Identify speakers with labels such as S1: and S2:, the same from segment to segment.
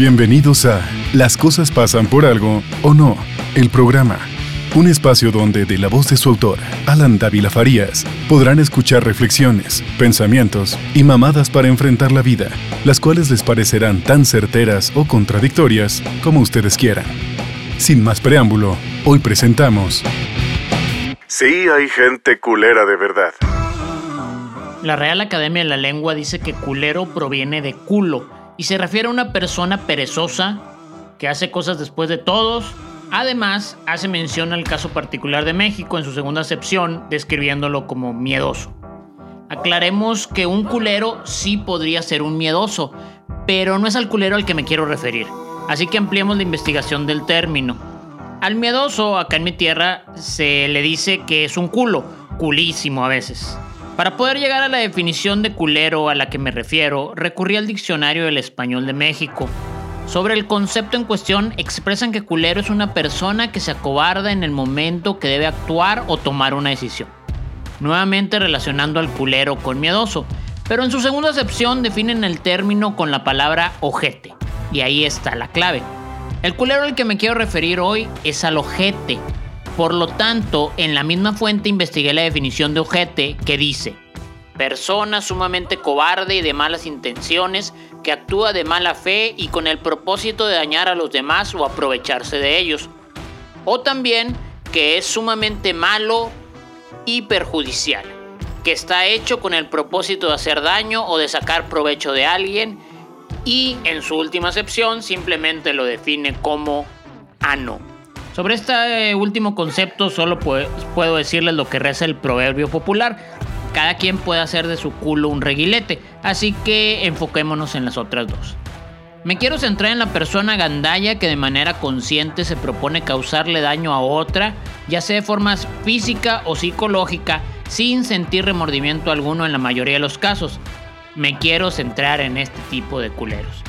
S1: Bienvenidos a Las cosas pasan por algo o no, el programa. Un espacio donde, de la voz de su autor, Alan Dávila Farías, podrán escuchar reflexiones, pensamientos y mamadas para enfrentar la vida, las cuales les parecerán tan certeras o contradictorias como ustedes quieran. Sin más preámbulo, hoy presentamos... Sí, hay gente culera de verdad.
S2: La Real Academia de la Lengua dice que culero proviene de culo y se refiere a una persona perezosa que hace cosas después de todos. Además, hace mención al caso particular de México en su segunda acepción, describiéndolo como miedoso. Aclaremos que un culero sí podría ser un miedoso, pero no es al culero al que me quiero referir. Así que ampliemos la investigación del término. Al miedoso, acá en mi tierra, se le dice que es un culo, culísimo a veces. Para poder llegar a la definición de culero a la que me refiero, recurrí al diccionario del español de México. Sobre el concepto en cuestión, expresan que culero es una persona que se acobarda en el momento que debe actuar o tomar una decisión. Nuevamente relacionando al culero con miedoso, pero en su segunda acepción definen el término con la palabra ojete. Y ahí está la clave. El culero al que me quiero referir hoy es al ojete, por lo tanto, en la misma fuente investigué la definición de ojete que dice, persona sumamente cobarde y de malas intenciones que actúa de mala fe y con el propósito de dañar a los demás o aprovecharse de ellos. O también que es sumamente malo y perjudicial, que está hecho con el propósito de hacer daño o de sacar provecho de alguien y en su última acepción simplemente lo define como ano. Sobre este eh, último concepto solo puedo decirles lo que reza el proverbio popular. Cada quien puede hacer de su culo un reguilete, así que enfoquémonos en las otras dos. Me quiero centrar en la persona gandaya que de manera consciente se propone causarle daño a otra, ya sea de forma física o psicológica, sin sentir remordimiento alguno en la mayoría de los casos. Me quiero centrar en este tipo de culeros.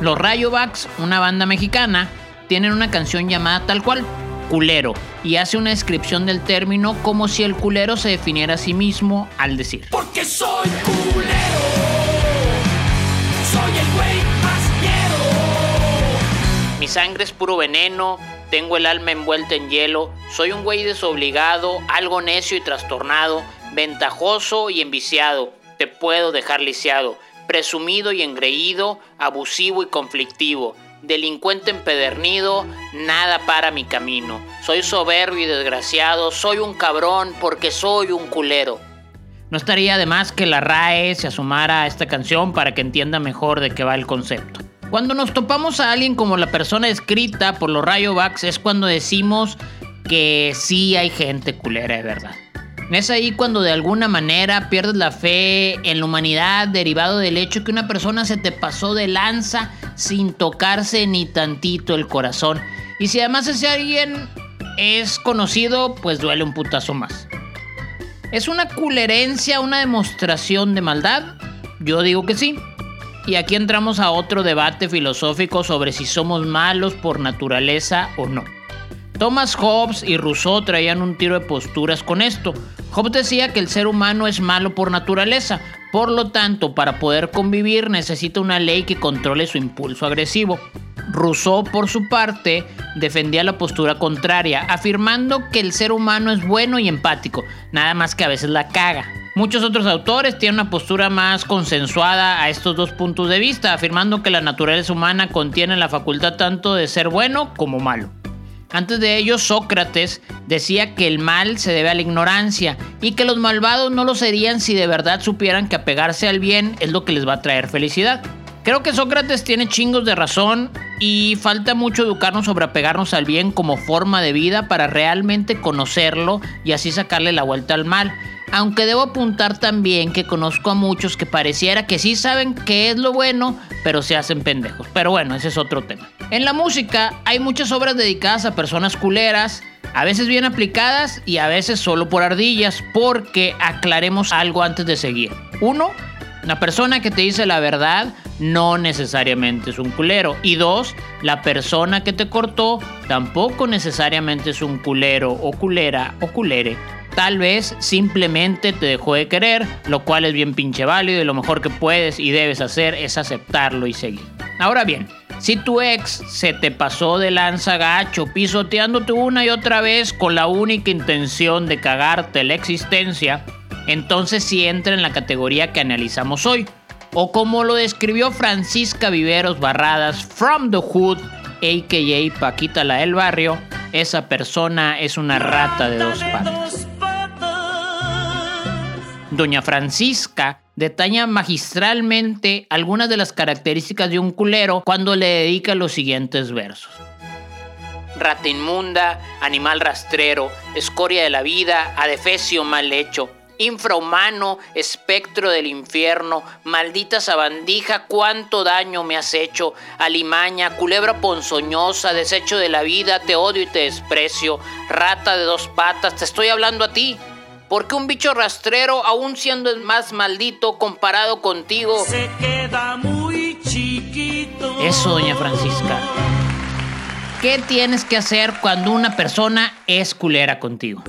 S2: Los Rayobacks, una banda mexicana, tienen una canción llamada tal cual, culero, y hace una descripción del término como si el culero se definiera a sí mismo al decir. Porque soy culero, soy el güey más Mi sangre es puro veneno, tengo el alma envuelta en hielo, soy un güey desobligado, algo necio y trastornado, ventajoso y enviciado, te puedo dejar lisiado, presumido y engreído, abusivo y conflictivo delincuente empedernido, nada para mi camino. Soy soberbio y desgraciado, soy un cabrón porque soy un culero. No estaría de más que la RAE se asomara a esta canción para que entienda mejor de qué va el concepto. Cuando nos topamos a alguien como la persona escrita por los Rayobacks es cuando decimos que sí hay gente culera de verdad. Es ahí cuando de alguna manera pierdes la fe en la humanidad derivado del hecho que una persona se te pasó de lanza sin tocarse ni tantito el corazón. Y si además ese alguien es conocido, pues duele un putazo más. ¿Es una culerencia una demostración de maldad? Yo digo que sí. Y aquí entramos a otro debate filosófico sobre si somos malos por naturaleza o no. Thomas Hobbes y Rousseau traían un tiro de posturas con esto. Hobbes decía que el ser humano es malo por naturaleza, por lo tanto, para poder convivir necesita una ley que controle su impulso agresivo. Rousseau, por su parte, defendía la postura contraria, afirmando que el ser humano es bueno y empático, nada más que a veces la caga. Muchos otros autores tienen una postura más consensuada a estos dos puntos de vista, afirmando que la naturaleza humana contiene la facultad tanto de ser bueno como malo. Antes de ello, Sócrates decía que el mal se debe a la ignorancia y que los malvados no lo serían si de verdad supieran que apegarse al bien es lo que les va a traer felicidad. Creo que Sócrates tiene chingos de razón y falta mucho educarnos sobre apegarnos al bien como forma de vida para realmente conocerlo y así sacarle la vuelta al mal. Aunque debo apuntar también que conozco a muchos que pareciera que sí saben qué es lo bueno, pero se hacen pendejos. Pero bueno, ese es otro tema. En la música hay muchas obras dedicadas a personas culeras, a veces bien aplicadas y a veces solo por ardillas, porque aclaremos algo antes de seguir. Uno, la persona que te dice la verdad no necesariamente es un culero. Y dos, la persona que te cortó tampoco necesariamente es un culero o culera o culere. Tal vez simplemente te dejó de querer, lo cual es bien pinche válido y lo mejor que puedes y debes hacer es aceptarlo y seguir. Ahora bien, Si tu ex se te pasó de lanza gacho, pisoteándote una y otra vez con la única intención de cagarte la existencia, entonces sí entra en la categoría que analizamos hoy. O como lo describió Francisca Viveros Barradas, From the Hood, a.k.a. Paquita la del barrio, esa persona es una rata de dos patas. Doña Francisca detalla magistralmente algunas de las características de un culero cuando le dedica los siguientes versos. Rata inmunda, animal rastrero, escoria de la vida, adefesio mal hecho, infrahumano, espectro del infierno, maldita sabandija, cuánto daño me has hecho, alimaña, culebra ponzoñosa, desecho de la vida, te odio y te desprecio, rata de dos patas, te estoy hablando a ti, porque un bicho rastrero, aún siendo el más maldito comparado contigo, se queda muy chiquito. Eso, doña Francisca. ¿Qué tienes que hacer cuando una persona es culera contigo?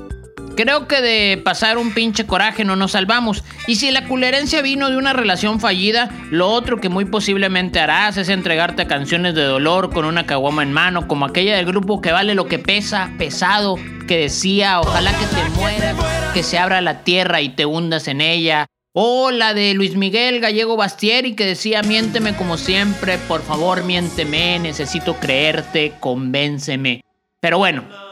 S2: Creo que de pasar un pinche coraje no nos salvamos. Y si la culerencia vino de una relación fallida, lo otro que muy posiblemente harás es entregarte a canciones de dolor con una caguama en mano, como aquella del grupo que vale lo que pesa, pesado, que decía, ojalá que te mueras, que se abra la tierra y te hundas en ella. O la de Luis Miguel Gallego Bastieri que decía, miénteme como siempre, por favor miénteme, necesito creerte, convénceme. Pero bueno,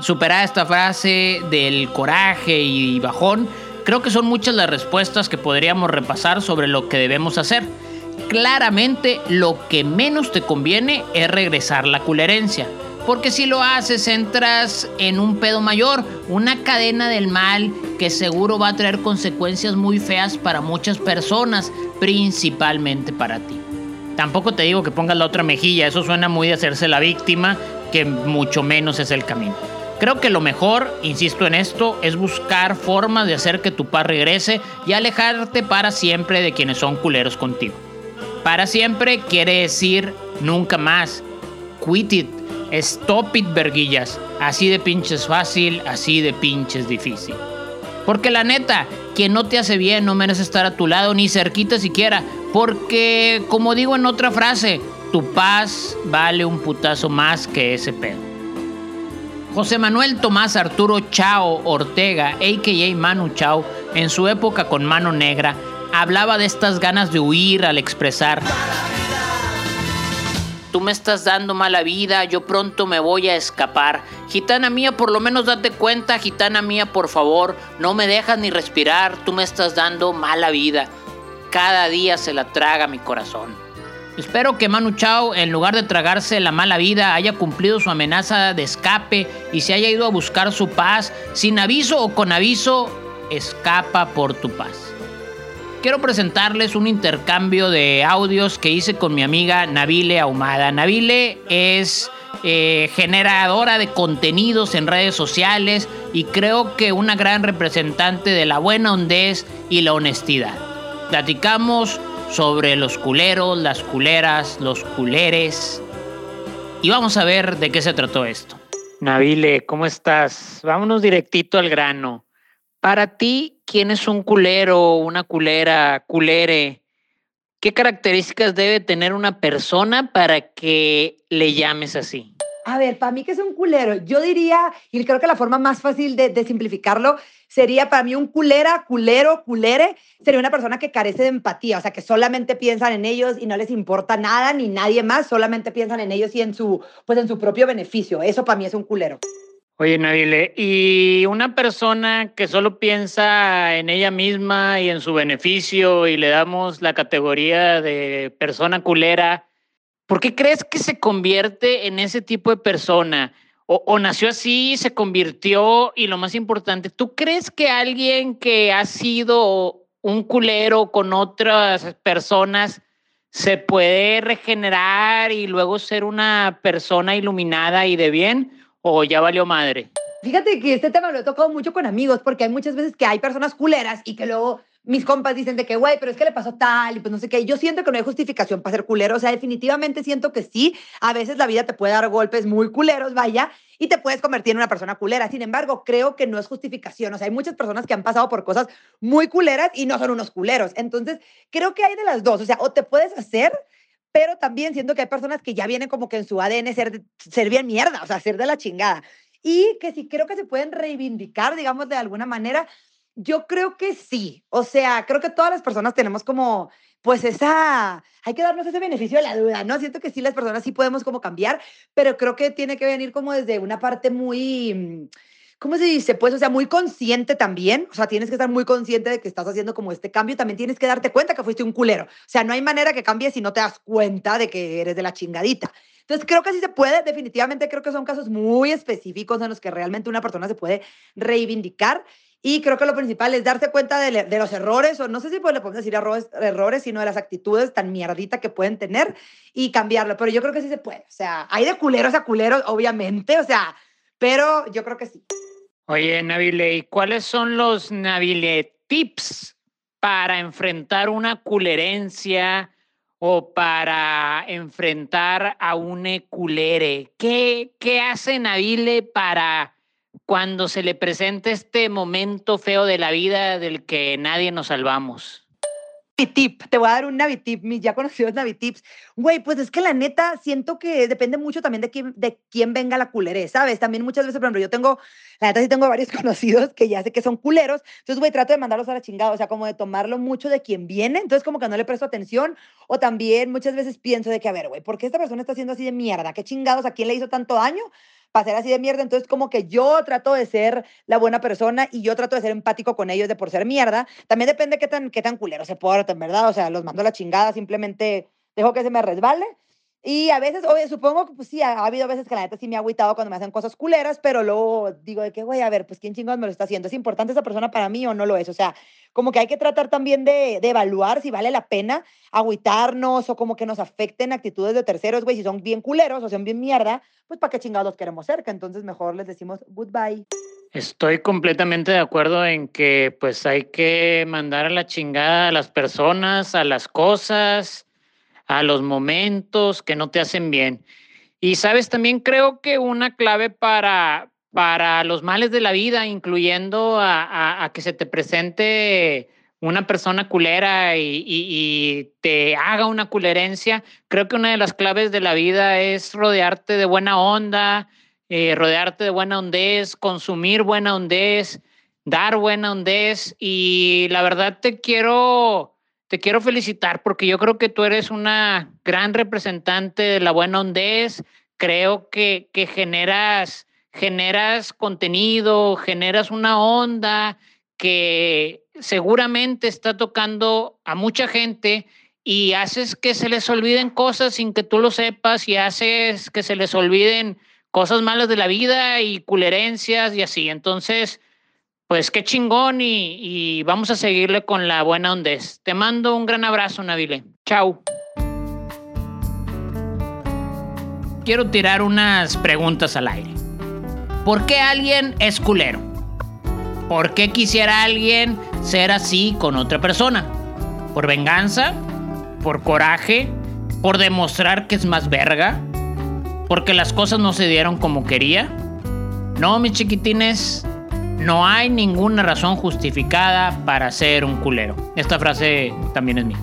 S2: superar esta frase del coraje y bajón, creo que son muchas las respuestas que podríamos repasar sobre lo que debemos hacer. Claramente lo que menos te conviene es regresar la culerencia. Porque si lo haces entras en un pedo mayor, una cadena del mal que seguro va a traer consecuencias muy feas para muchas personas, principalmente para ti. Tampoco te digo que pongas la otra mejilla, eso suena muy de hacerse la víctima, que mucho menos es el camino. Creo que lo mejor, insisto en esto, es buscar formas de hacer que tu paz regrese y alejarte para siempre de quienes son culeros contigo. Para siempre quiere decir nunca más. Quit it. Stop it, verguillas. Así de pinches fácil, así de pinches difícil. Porque la neta, quien no te hace bien no merece estar a tu lado ni cerquita siquiera. Porque, como digo en otra frase, tu paz vale un putazo más que ese pedo. José Manuel Tomás Arturo Chao Ortega, a.k.a. Manu Chao, en su época con Mano Negra, hablaba de estas ganas de huir al expresar. Tú me estás dando mala vida, yo pronto me voy a escapar. Gitana mía, por lo menos date cuenta, gitana mía, por favor, no me dejas ni respirar, tú me estás dando mala vida. Cada día se la traga mi corazón. Espero que Manu Chao, en lugar de tragarse la mala vida, haya cumplido su amenaza de escape y se haya ido a buscar su paz. Sin aviso o con aviso, escapa por tu paz. Quiero presentarles un intercambio de audios que hice con mi amiga Nabile Ahumada. Nabile es eh, generadora de contenidos en redes sociales y creo que una gran representante de la buena hondez y la honestidad. Platicamos sobre los culeros, las culeras, los culeres. Y vamos a ver de qué se trató esto. Nabile, ¿cómo estás? Vámonos directito al grano. Para ti, ¿quién es un culero, una culera, culere? ¿Qué características debe tener una persona para que le llames así?
S3: A ver, para mí que es un culero, yo diría, y creo que la forma más fácil de, simplificarlo sería para mí un culera, culero, culere, sería una persona que carece de empatía, o sea, que solamente piensan en ellos y no les importa nada ni nadie más, solamente piensan en ellos y en su, pues en su propio beneficio. Eso para mí es un culero.
S2: Oye, Nabile, y una persona que solo piensa en ella misma y en su beneficio y le damos la categoría de persona culera, ¿Por qué crees que se convierte en ese tipo de persona? O, nació así, se convirtió y lo más importante, ¿tú crees que alguien que ha sido un culero con otras personas se puede regenerar y luego ser una persona iluminada y de bien? ¿O ya valió madre?
S3: Fíjate que este tema lo he tocado mucho con amigos porque hay muchas veces que hay personas culeras y que luego mis compas dicen de que, güey, pero es que le pasó tal y pues no sé qué. Yo siento que no hay justificación para ser culero. O sea, definitivamente siento que sí. A veces la vida te puede dar golpes muy culeros, vaya, y te puedes convertir en una persona culera. Sin embargo, creo que no es justificación. O sea, hay muchas personas que han pasado por cosas muy culeras y no son unos culeros. Entonces, creo que hay de las dos. O sea, o te puedes hacer pero también siento que hay personas que ya vienen como que en su ADN ser, ser bien mierda, o sea, ser de la chingada. Y que sí creo que se pueden reivindicar, digamos, de alguna manera. Yo creo que sí. O sea, creo que todas las personas tenemos como, pues esa, hay que darnos ese beneficio de la duda, ¿no? Siento que sí, las personas sí podemos como cambiar, pero creo que tiene que venir como desde una parte muy ¿cómo se dice? Pues, o sea, muy consciente también, o sea, tienes que estar muy consciente de que estás haciendo como este cambio, también tienes que darte cuenta que fuiste un culero. O sea, no hay manera que cambies si no te das cuenta de que eres de la chingadita. Entonces, creo que sí se puede, definitivamente creo que son casos muy específicos en los que realmente una persona se puede reivindicar. Y creo que lo principal es darse cuenta de, de los errores, o no sé si pues le podemos decir errores, errores, sino de las actitudes tan mierdita que pueden tener y cambiarlo. Pero yo creo que sí se puede. O sea, hay de culeros a culeros, obviamente, o sea, pero yo creo que sí.
S2: Oye, Navile, ¿y cuáles son los Navile tips para enfrentar una culerencia o para enfrentar a un culere? ¿Qué, qué hace Navile para cuando se le presenta este momento feo de la vida del que nadie nos salvamos?
S3: Navitip, te voy a dar un Navitip, mis ya conocidos Navitips. Güey, pues es que la neta siento que depende mucho también de quién, de quién venga la culere, ¿sabes? También muchas veces, por ejemplo, yo tengo, la neta sí tengo varios conocidos que ya sé que son culeros, entonces, güey, trato de mandarlos a la chingada, o sea, como de tomarlo mucho de quien viene, entonces como que no le presto atención, o también muchas veces pienso de que, a ver, güey, ¿por qué esta persona está haciendo así de mierda? ¿Qué chingados? ¿A quién le hizo tanto daño? Para ser así de mierda. Entonces, como que yo trato de ser la buena persona y yo trato de ser empático con ellos de por ser mierda. También depende qué tan, qué tan culero se porten, ¿verdad? O sea, los mando la chingada, simplemente dejo que se me resbale. Y a veces, oye, supongo que pues sí, ha, habido veces que la neta sí me ha agüitado cuando me hacen cosas culeras, pero luego digo de que, güey, a ver, pues quién chingados me lo está haciendo. ¿Es importante esa persona para mí o no lo es? O sea, como que hay que tratar también de, de evaluar si vale la pena agüitarnos o como que nos afecten actitudes de terceros, güey, si son bien culeros o son bien mierda, pues para qué chingados queremos cerca. Entonces mejor les decimos goodbye.
S2: Estoy completamente de acuerdo en que pues hay que mandar a la chingada a las personas, a las cosas a los momentos que no te hacen bien. Y sabes, también creo que una clave para, para los males de la vida, incluyendo a, que se te presente una persona culera y, te haga una culerencia, creo que una de las claves de la vida es rodearte de buena onda, eh, rodearte de buena hondez, consumir buena hondez, dar buena hondez. Y la verdad te quiero te quiero felicitar porque yo creo que tú eres una gran representante de la buena hondez. Creo que, que generas, generas contenido, generas una onda que seguramente está tocando a mucha gente y haces que se les olviden cosas sin que tú lo sepas y haces que se les olviden cosas malas de la vida y culerencias y así. Entonces, pues qué chingón y, vamos a seguirle con la buena ondez. Te mando un gran abrazo, Navile. Chao. Quiero tirar unas preguntas al aire. ¿Por qué alguien es culero? ¿Por qué quisiera alguien ser así con otra persona? ¿Por venganza? ¿Por coraje? ¿Por demostrar que es más verga? ¿Porque las cosas no se dieron como quería? No, mis chiquitines, no hay ninguna razón justificada para ser un culero. Esta frase también es mía.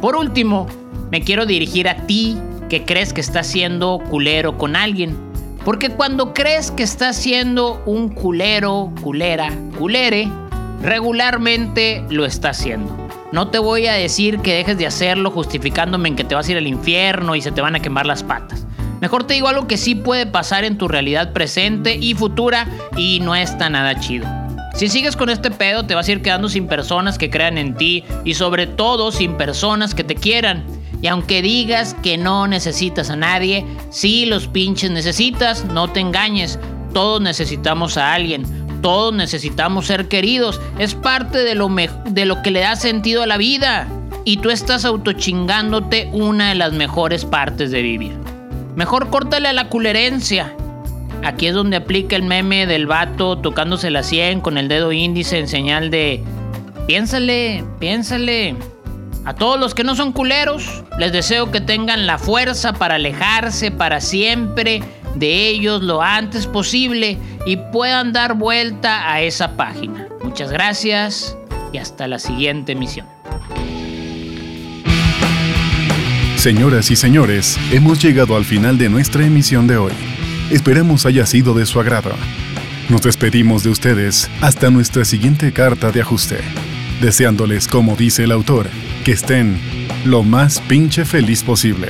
S2: Por último, me quiero dirigir a ti que crees que estás siendo culero con alguien. Porque cuando crees que estás siendo un culero, culera, culere, regularmente lo estás haciendo. No te voy a decir que dejes de hacerlo justificándome en que te vas a ir al infierno y se te van a quemar las patas. Mejor te digo algo que sí puede pasar en tu realidad presente y futura y no está nada chido. Si sigues con este pedo te vas a ir quedando sin personas que crean en ti y sobre todo sin personas que te quieran. Y aunque digas que no necesitas a nadie, sí los pinches necesitas, no te engañes. Todos necesitamos a alguien, todos necesitamos ser queridos. Es parte de lo, de lo que le da sentido a la vida. Y tú estás autochingándote una de las mejores partes de vivir. Mejor córtale a la culerencia. Aquí es donde aplica el meme del vato tocándose la sien con el dedo índice en señal de piénsale, piénsale. A todos los que no son culeros, les deseo que tengan la fuerza para alejarse para siempre de ellos lo antes posible y puedan dar vuelta a esa página. Muchas gracias y hasta la siguiente emisión.
S1: Señoras y señores, hemos llegado al final de nuestra emisión de hoy. Esperamos haya sido de su agrado. Nos despedimos de ustedes hasta nuestra siguiente carta de ajuste, deseándoles, como dice el autor, que estén lo más pinche feliz posible.